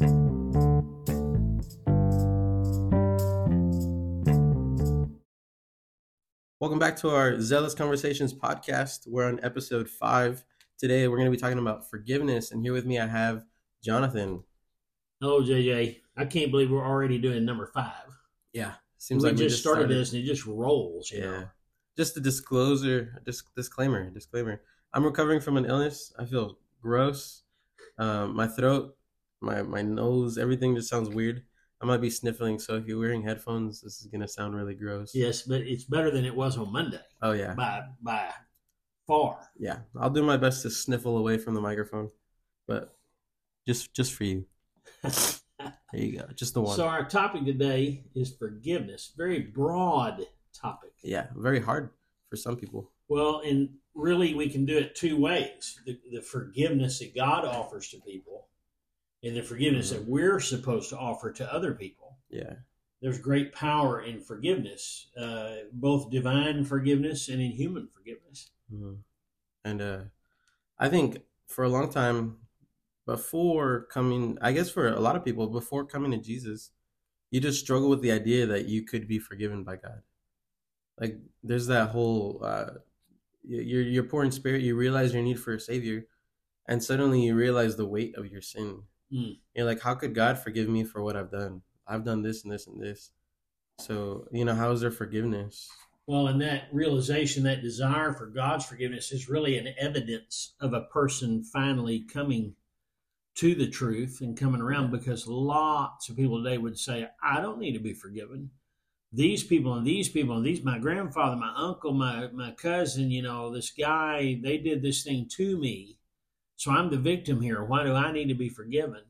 Welcome back to our Zealous Conversations podcast. We're on episode five. Today we're going to be talking about forgiveness, and here with me I have Jonathan. Hello, JJ. I can't believe we're already doing number five. Yeah, seems like we like just started, this and it just rolls. Yeah, know? just a disclosure, dis- disclaimer, disclaimer. I'm recovering from an illness. I feel gross. Um, my throat, my my nose, everything just sounds weird. I might be sniffling, so if you're wearing headphones, this is gonna sound really gross. Yes, but it's better than it was on Monday Oh yeah. by by far. Yeah, I'll do my best to sniffle away from the microphone, but just just for you. There you go, just the one. so our topic today is forgiveness. Very broad topic. Yeah, very hard for some people. Well, and really we can do it two ways: the, the forgiveness that God offers to people, and the forgiveness that we're supposed to offer to other people. Yeah, There's great power in forgiveness, uh, both divine forgiveness and in human forgiveness. Mhm. and uh, I think for a long time before coming, I guess for a lot of people before coming to Jesus, you just struggle with the idea that you could be forgiven by God. Like there's that whole uh, you're you're poor in spirit. You realize your need for a savior, and suddenly you realize the weight of your sin. Mm. You're like, how could God forgive me for what I've done? I've done this and this and this. So you know, how is there forgiveness? Well, and that realization, that desire for God's forgiveness is really an evidence of a person finally coming to the truth and coming around because lots of people today would say, I don't need to be forgiven. These people and these people and these, my grandfather, my uncle, my, my cousin, you know, this guy, they did this thing to me. So I'm the victim here. Why do I need to be forgiven?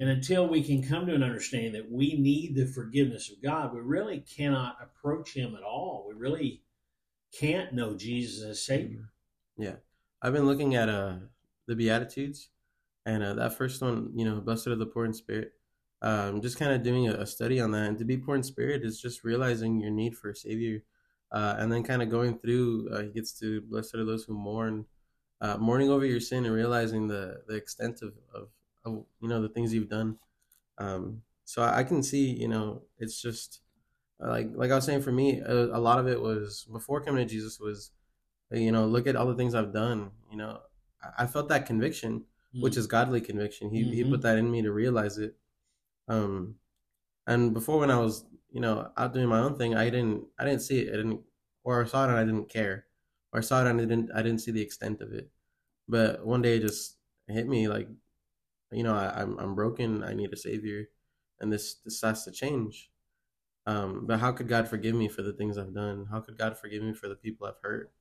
And until we can come to an understanding that we need the forgiveness of God, we really cannot approach Him at all. We really can't know Jesus as Savior. Yeah, I've been looking at uh the Beatitudes, and uh, that first one, you know, blessed are the poor in spirit. Um, just kind of doing a, a study on that, and to be poor in spirit is just realizing your need for a savior, uh, and then kind of going through. Uh, he gets to blessed are those who mourn, uh, mourning over your sin and realizing the the extent of of, of you know the things you've done. Um, so I, I can see, you know, it's just uh, like like I was saying for me, a, a lot of it was before coming to Jesus was you know look at all the things i've done you know. I I felt that conviction which is godly conviction. He he Mhm. put that in me to realize it. Um and before when i was you know out doing my own thing i didn't i didn't see it. I didn't or i saw it and i didn't care or i saw it and i didn't i didn't see the extent of it. But one day it just hit me like you know I, i'm i'm broken i need a savior and this this has to change. Um but how could god forgive me for the things i've done? How could god forgive me for the people i've hurt?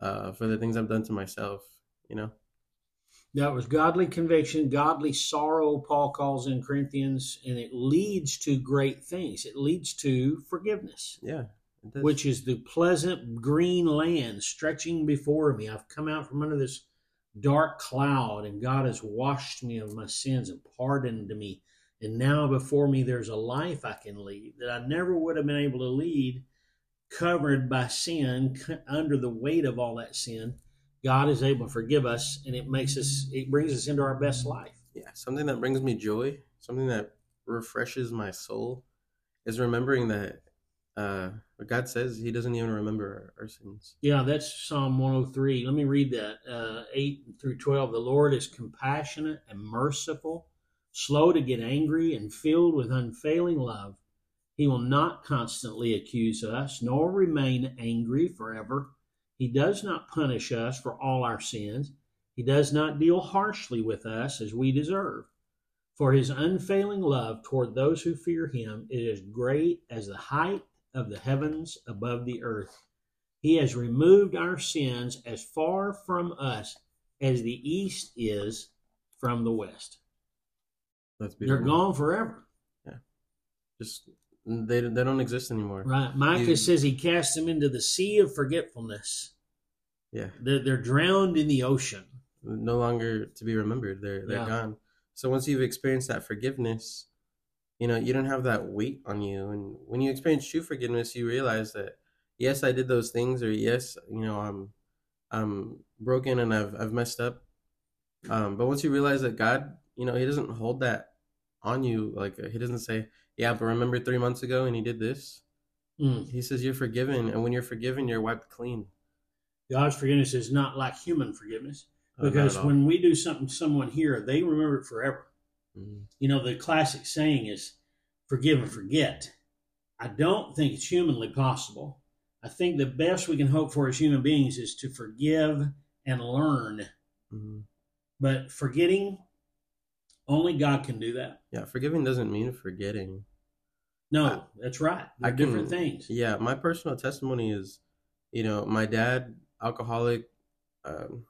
Uh for the things i've done to myself you know? That was godly conviction, godly sorrow, Paul calls in Corinthians, and it leads to great things. It leads to forgiveness, yeah which is the pleasant green land stretching before me. I've come out from under this dark cloud, and God has washed me of my sins and pardoned me. And now before me, there's a life I can lead that I never would have been able to lead, covered by sin, under the weight of all that sin. God is able to forgive us, and it makes us, it brings us into our best life. yeah something that brings me joy something that refreshes my soul is remembering that uh what god says he doesn't even remember our, our sins Yeah, that's Psalm 103. Let me read that. Uh, 8 through 12. The Lord is compassionate and merciful, slow to get angry, and filled with unfailing love. He will not constantly accuse us, nor remain angry forever. He does not punish us for all our sins. He does not deal harshly with us as we deserve. For his unfailing love toward those who fear him is as great as the height of the heavens above the earth. He has removed our sins as far from us as the east is from the west. that's They're gone forever. Yeah. just they, they don't exist anymore Right. Micah You- says he cast them into the sea of forgetfulness. yeah They're, they're drowned in the ocean. no longer to be remembered they're they're Yeah. gone so once you've experienced that forgiveness you know you don't have that weight on you and when you experience true forgiveness you realize that yes i did those things or yes you know i'm i'm broken and i've i've messed up um but once you realize that god you know he doesn't hold that on you. Like he doesn't say, "Yeah, but remember three months ago and he did this." Mm. He says you're forgiven, and when you're forgiven, you're wiped clean. God's forgiveness is not like human forgiveness Uh, because when we do something to someone here, they remember it forever. Mhm. You know, the classic saying is forgive and forget. I don't think it's humanly possible. I think the best we can hope for as human beings is to forgive and learn. Mhm. But forgetting, only God can do that. yeah, forgiving doesn't mean forgetting. No, I- that's right. They're I can- different things. Yeah, my personal testimony is, you know, my dad, alcoholic, um,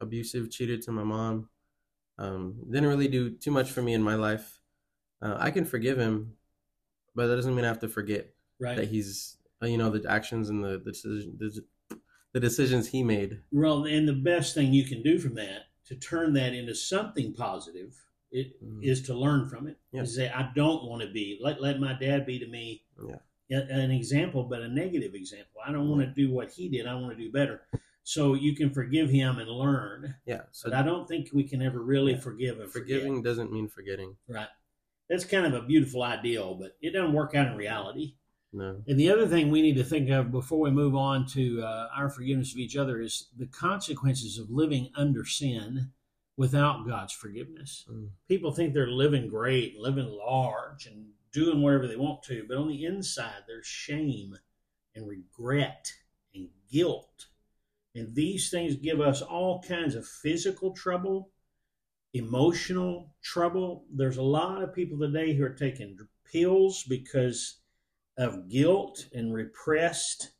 abusive, cheated to my mom. Um, didn't really do too much for me in my life. Uh, I can forgive him, but that doesn't mean I have to forget Right. that he's, uh, you know, the actions and the the, decision, the, the decisions he made. Well, and the best thing you can do from that to turn that into something positive it, Mhm. is to learn from it. Yeah. Say, I don't want to be let let my dad be to me Yeah. a- an example, but a negative example. I don't want to do what he did. I want to do better. So you can forgive him and learn, Yeah. So but I don't think we can ever really Yeah. forgive and forget. forgiving doesn't mean forgetting. Right. That's kind of a beautiful ideal, but it doesn't work out in reality. No. And the other thing we need to think of before we move on to uh, our forgiveness of each other is the consequences of living under sin without God's forgiveness. Mm. People think they're living great, living large, and doing whatever they want to, but on the inside, there's shame and regret and guilt. And these things give us all kinds of physical trouble, emotional trouble. There's a lot of people today who are taking pills because of guilt and repressed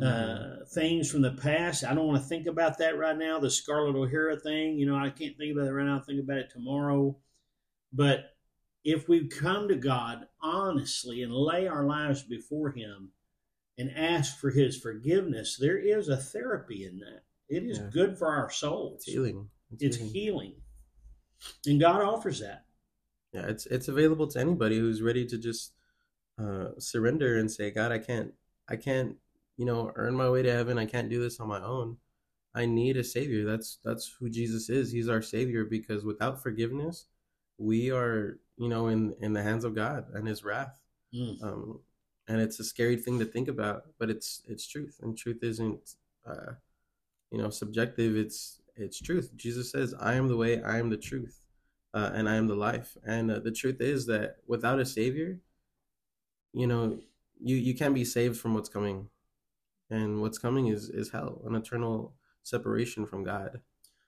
Mhm. uh, things from the past. I don't want to think about that right now. The Scarlett O'Hara thing, you know, I can't think about it right now. I'll think about it tomorrow. But if we come to God honestly and lay our lives before Him and ask for His forgiveness, there is a therapy in that. It is Yeah. good for our souls. It's healing. It's healing. And God offers that. Yeah, it's it's available to anybody who's ready to just uh, surrender and say, God, I can't, I can't, you know, earn my way to heaven. I can't do this on my own. I need a savior. That's that's who Jesus is. He's our savior because without forgiveness, we are, you know, in in the hands of God and His wrath. Mm. Um, and it's a scary thing to think about, but it's it's truth, and truth isn't, uh, you know, subjective. It's it's truth. Jesus says, "I am the way, I am the truth, uh, and I am the life." And uh, the truth is that without a savior, you know, you you can't be saved from what's coming, and what's coming is is hell, an eternal separation from God.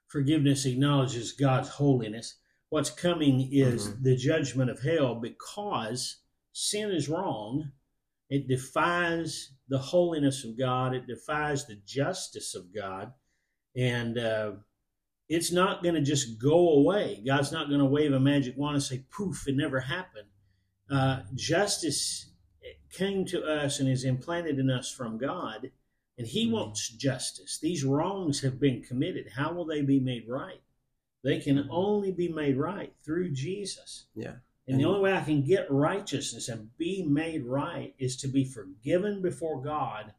Forgiveness acknowledges God's holiness. What's coming is Mhm. the judgment of hell because sin is wrong. It defies the holiness of God, it defies the justice of God. And uh, it's not going to just go away. God's not going to wave a magic wand and say, poof, it never happened. Uh, justice came to us and is implanted in us from God, and He Mhm. wants justice. These wrongs have been committed. How will they be made right? They can Mhm. only be made right through Jesus. Yeah, And the only way I can get righteousness and be made right is to be forgiven before God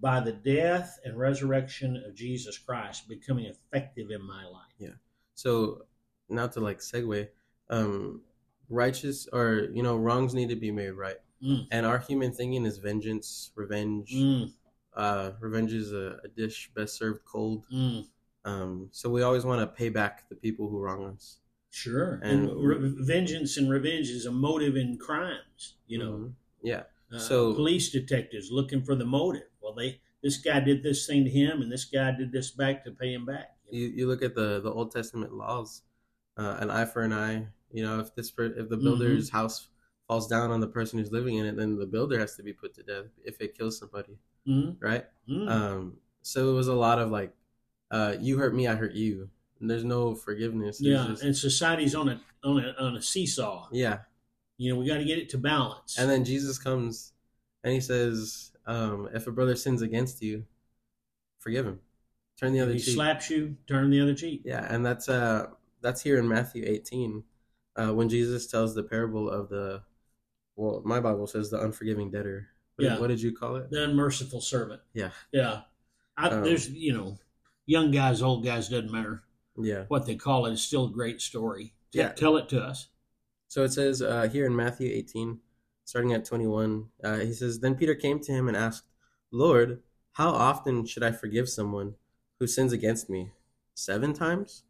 by the death and resurrection of Jesus Christ becoming effective in my life. Yeah. So, not to like segue, um, righteous or you know wrongs need to be made right, Mm. and our human thinking is vengeance, revenge. Mm, Uh, revenge is a, a dish best served cold. mm. Um, so we always want to pay back the people who wrong us. Sure. And, And- re- vengeance and revenge is a motive in crimes, you know. Mhm. yeah, Uh, So- police detectives looking for the motive. Well, they this guy did this thing to him, and this guy did this back to pay him back. you you look at the the Old Testament laws, uh, an eye for an eye. You know, if this if the Mm-hmm. builder's house falls down on the person who's living in it, then the builder has to be put to death if it kills somebody, Mm, right? mm. Um, so it was a lot of like, uh, you hurt me, I hurt you. There's no forgiveness. There's yeah, just- and society's on a on a on a seesaw. yeah. You know, we got to get it to balance. And then Jesus comes and he says, um, if a brother sins against you, forgive him. Turn the other he cheek. slaps you, turn the other cheek. Yeah, and that's uh that's here in Matthew 18, uh, when Jesus tells the parable of the well, my Bible says the unforgiving debtor. What, Yeah. what did you call it? The unmerciful servant. Yeah. Yeah. I, Um, there's you know, young guys, old guys, doesn't matter Yeah. what they call. It's still a great story. T- Yeah. Tell it to us. So it says uh, here in Matthew 18, starting at 21, uh, he says, Then Peter came to him and asked, Lord, how often should I forgive someone who sins against me? Seven times?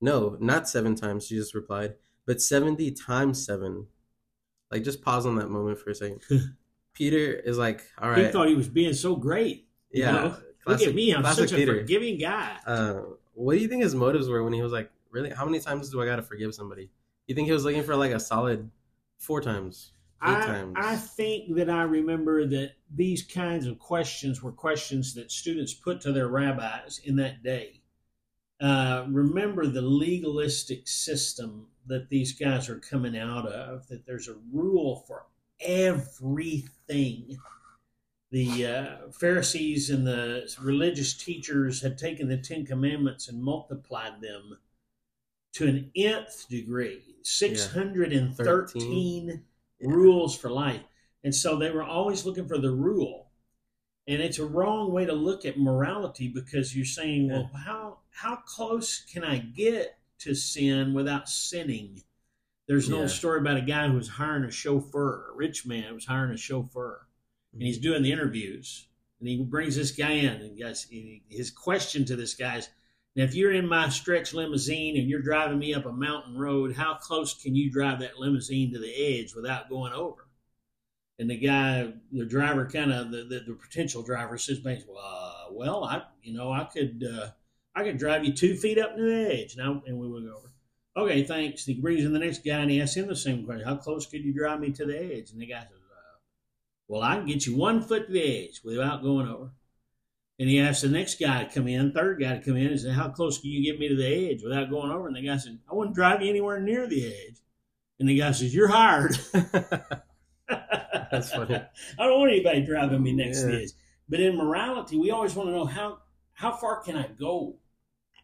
No, not seven times, Jesus replied, but 70 times seven. Like, just pause on that moment for a second. Peter is like, All right. He thought he was being so great. you yeah. know? Look at me, I'm such a Peter. forgiving guy. Uh, what do you think his motives were when he was like, really? How many times do I got to forgive somebody? You think he was looking for like a solid four times, eight I, times? I think that I remember that these kinds of questions were questions that students put to their rabbis in that day. Uh, remember the legalistic system that these guys are coming out of, that there's a rule for everything. The uh, Pharisees and the religious teachers had taken the Ten Commandments and multiplied them to an nth degree 613 Yeah. rules for life. And so they were always looking for the rule. And it's a wrong way to look at morality because you're saying, well, how how close can I get to sin without sinning? There's an Yeah. old story about a guy who was hiring a chauffeur, a rich man who was hiring a chauffeur, and he's doing the interviews. And he brings this guy in, and guys, his question to this guy is, now, if you're in my stretch limousine and you're driving me up a mountain road, how close can you drive that limousine to the edge without going over? And the guy, the driver, kind of the, the, the potential driver says, well, uh, well, I, you know, I could, uh, I could drive you two feet up to the edge. Now, and we go over. Okay, thanks. He brings in the next guy and he asks him the same question: How close could you drive me to the edge? And the guy says, "Well, I can get you one foot to the edge without going over." And he asks the next guy to come in, third guy to come in, and say, How close can you get me to the edge without going over? And the guy said, I wouldn't drive you anywhere near the edge. And the guy says, You're hired. That's funny. I don't want anybody driving me next to the edge. But in morality, we always want to know how how far can I go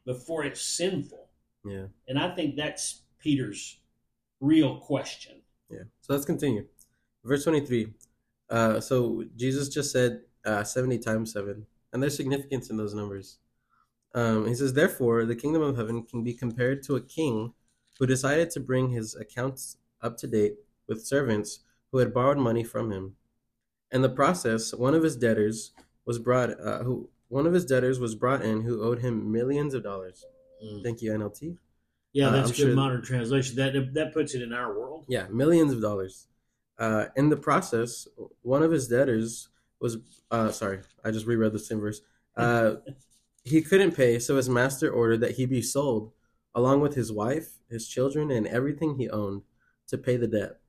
before it's sinful? yeah, And I think that's Peter's real question. yeah. So let's continue. Verse 23. Uh, so Jesus just said uh, 70 times 7, and there's significance in those numbers. Um, he says, Therefore, the kingdom of heaven can be compared to a king who decided to bring his accounts up to date with servants who had borrowed money from him. In the process, one of his debtors was brought, uh, who one of his debtors was brought in who owed him millions of dollars. Thank you, NLT. Yeah, Uh, that's I'm good sure- modern translation. That that puts it in our world. Yeah, millions of dollars. Uh, in the process, one of his debtors was uh, sorry, I just reread the same verse. Uh, he couldn't pay, so his master ordered that he be sold, along with his wife, his children, and everything he owned, to pay the debt.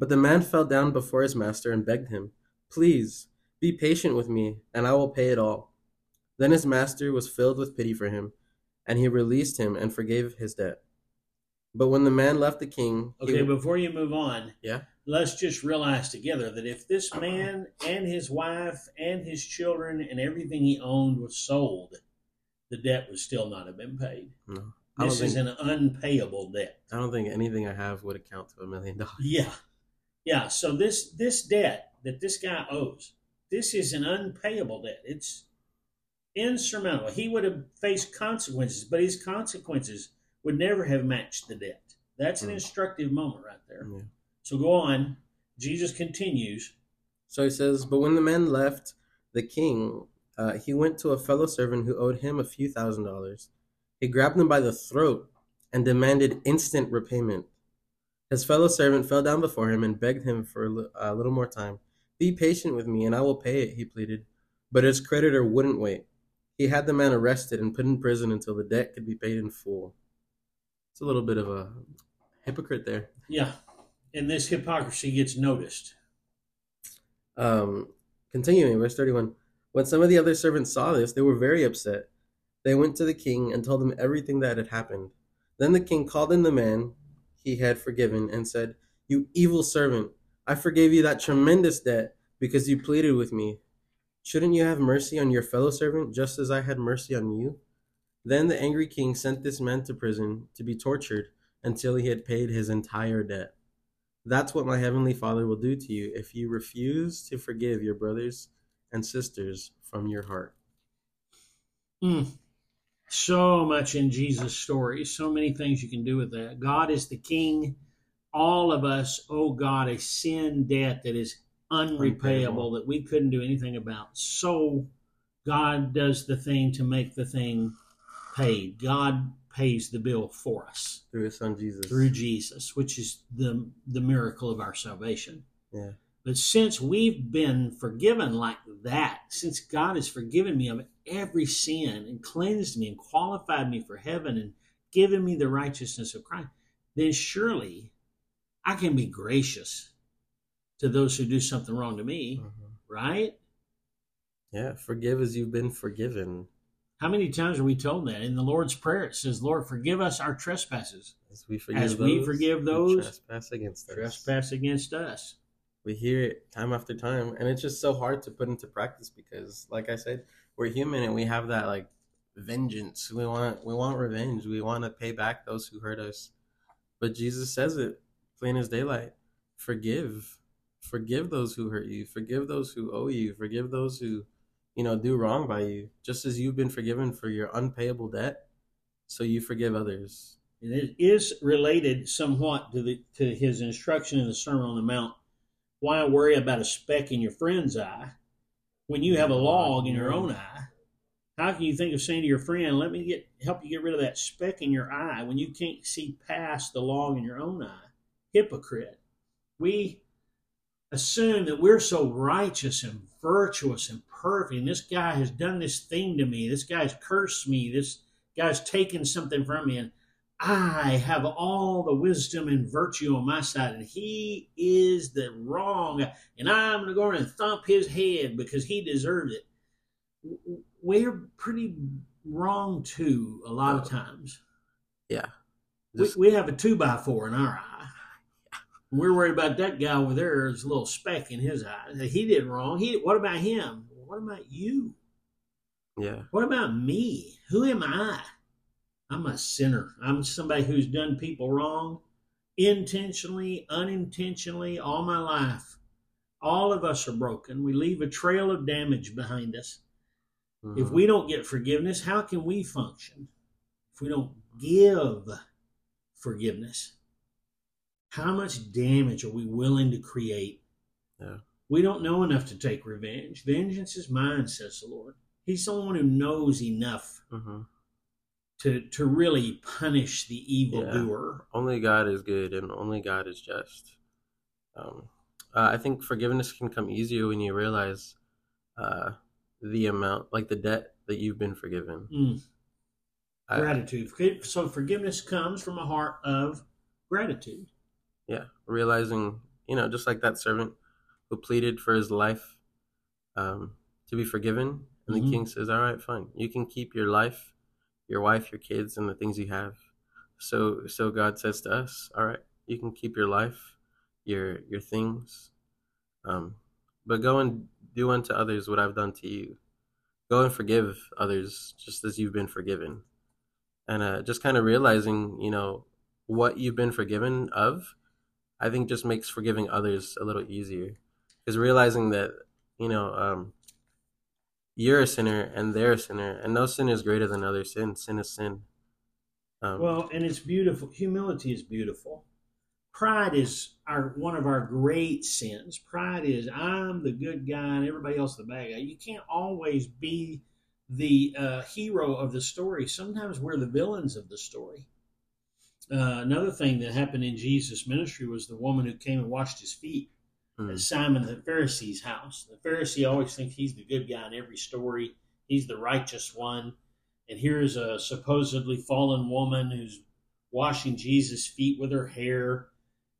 But the man fell down before his master and begged him, "Please be patient with me, and I will pay it all." Then his master was filled with pity for him, and he released him and forgave his debt. But when the man left the king, he- Okay, before you move on, Yeah. Let's just realize together that if this man and his wife and his children and everything he owned was sold, the debt would still not have been paid. No. This is think an unpayable debt. I don't think anything I have would account to a million dollars. Yeah. Yeah. So this this debt that this guy owes, this is an unpayable debt. It's insurmountable. He would have faced consequences, but his consequences would never have matched the debt. That's an Hmm. instructive moment right there. Yeah. So go on. Jesus continues. So he says, but when the men left the king, uh, he went to a fellow servant who owed him a few thousand dollars. He grabbed him by the throat and demanded instant repayment. His fellow servant fell down before him and begged him for a a little more time. Be patient with me, and I will pay it, he pleaded. But his creditor wouldn't wait. He had the man arrested and put in prison until the debt could be paid in full. It's a little bit of a hypocrite there. Yeah. And this hypocrisy gets noticed. Um, continuing, verse 31. When some of the other servants saw this, they were very upset. They went to the king and told him everything that had happened. Then the king called in the man he had forgiven and said, You evil servant, I forgave you that tremendous debt because you pleaded with me. Shouldn't you have mercy on your fellow servant just as I had mercy on you? Then the angry king sent this man to prison to be tortured until he had paid his entire debt. That's what my heavenly Father will do to you if you refuse to forgive your brothers and sisters from your heart. Mm. So much in Jesus' story. So many things you can do with that. God is the king all of us owe God a sin debt that is unrepayable Unpayable. that we couldn't do anything about. So God does the thing to make the thing paid. God pays the bill for us through His Son Jesus. through Jesus, which is the the miracle of our salvation. Yeah. But since we've been forgiven like that, since God has forgiven me of every sin and cleansed me and qualified me for heaven and given me the righteousness of Christ, then surely I can be gracious to those who do something wrong to me, Mhm. right? Yeah. Forgive as you've been forgiven. How many times are we told that? In the Lord's Prayer, it says, Lord, forgive us our trespasses, As we forgive As those we forgive who those trespass against us. trespass against us. we hear it time after time and it's just so hard to put into practice because like i said we're human and we have that like vengeance. We want we want revenge. We want to pay back those who hurt us. But jesus says it plain as daylight. Forgive. Forgive those who hurt you. Forgive those who owe you. Forgive those who you know do wrong by you just as you've been forgiven for your unpayable debt so you forgive others And it is related somewhat to the to his instruction in the Sermon on the Mount. Why worry about a speck in your friend's eye when you have a log in your own eye? How can you think of saying to your friend, "Let me get help you get rid of that speck in your eye" when you can't see past the log in your own eye? Hypocrite. We assume that we're so righteous and virtuous and perfect, and this guy has done this thing to me. This guy's cursed me. This guy's taken something from me, and I have all the wisdom and virtue on my side, and he is the wrong, and I'm going to go and thump his head because he deserves it. We're pretty wrong too, a lot of uh, times. yeah We, we have a two by four in our eye. We're worried about that guy over there. There's a little speck in his eye. He did wrong. He. What about him? What about you? yeah What about me? Who am I? I'm a sinner. I'm somebody who's done people wrong intentionally, unintentionally, all my life. All of us are broken. We leave a trail of damage behind us. If Mhm. we don't get forgiveness, how can we function? If we don't give forgiveness, how much damage are we willing to create? Yeah. We don't know enough to take revenge. Vengeance is mine, says the Lord. He's the one who knows enough Mhm. to to really punish the evildoer. only God is good and only God is just. Um, uh, I think forgiveness can come easier when you realize uh, the amount, like the debt that you've been forgiven. Mm, I- gratitude. So forgiveness comes from a heart of gratitude. Yeah, realizing, you know, just like that servant who pleaded for his life um, to be forgiven. And Mhm. the king says, All right, fine. You can keep your life, your wife, your kids, and the things you have. So so God says to us, All right, you can keep your life, your your things. Um, but go and do unto others what I've done to you. Go and forgive others just as you've been forgiven. And uh, just kind of realizing, you know, what you've been forgiven of, I think just makes forgiving others a little easier. Because realizing that, you know, um, you're a sinner and they're a sinner, and no sin is greater than other sin. Sin is sin. Um, Well, and it's beautiful. Humility is beautiful. Pride is our one of our great sins. Pride is I'm the good guy and everybody else the bad guy. You can't always be the uh, hero of the story. Sometimes we're the villains of the story. Uh, another thing that happened in Jesus' ministry was the woman who came and washed his feet mm, at Simon the Pharisee's house. The Pharisee always thinks he's the good guy in every story. He's the righteous one. And here's a supposedly fallen woman who's washing Jesus' feet with her hair.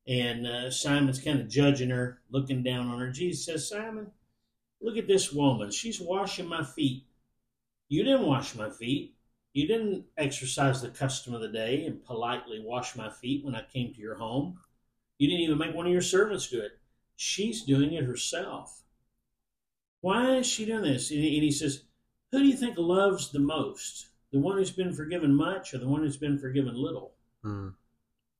And uh, Simon's kind of judging her, looking down on her. Jesus says, Simon, look at this woman. She's washing my feet. You didn't wash my feet. You didn't exercise the custom of the day and politely wash my feet when I came to your home. You didn't even make one of your servants do it. She's doing it herself. Why is she doing this? And he says, Who do you think loves the most? The one who's been forgiven much or the one who's been forgiven little? mm.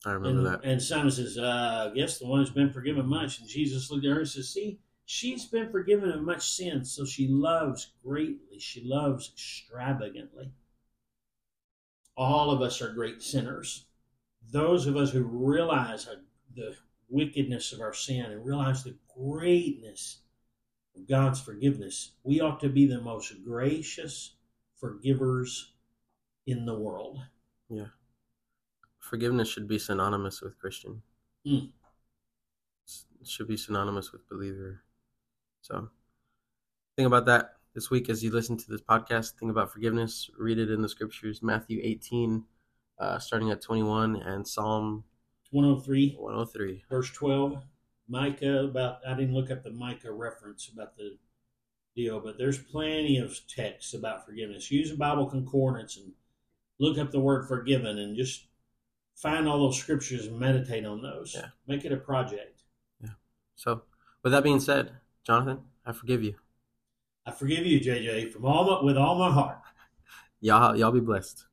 I remember And, that. and Simon says, uh, I guess the one who's been forgiven much. And Jesus looked at her and says, See, she's been forgiven of much sin, so she loves greatly. She loves extravagantly. All of us are great sinners. Those of us who realize the wickedness of our sin and realize the greatness of God's forgiveness, we ought to be the most gracious forgivers in the world. Yeah. Forgiveness should be synonymous with Christian. Mm. It should be synonymous with believer. So think about that this week as you listen to this podcast. Think about forgiveness. Read it in the scriptures Matthew 18, uh, starting at 21, and Psalm 103, 103. verse 12. Micah, about, I didn't look up the Micah reference about the deal, but there's plenty of texts about forgiveness. Use a Bible concordance and look up the word forgiven and just find all those scriptures and meditate on those. Yeah. Make it a project. Yeah. So, with that being said, Jonathan, I forgive you. I forgive you, JJ, from all my, with all my heart. Y'all, y'all be blessed.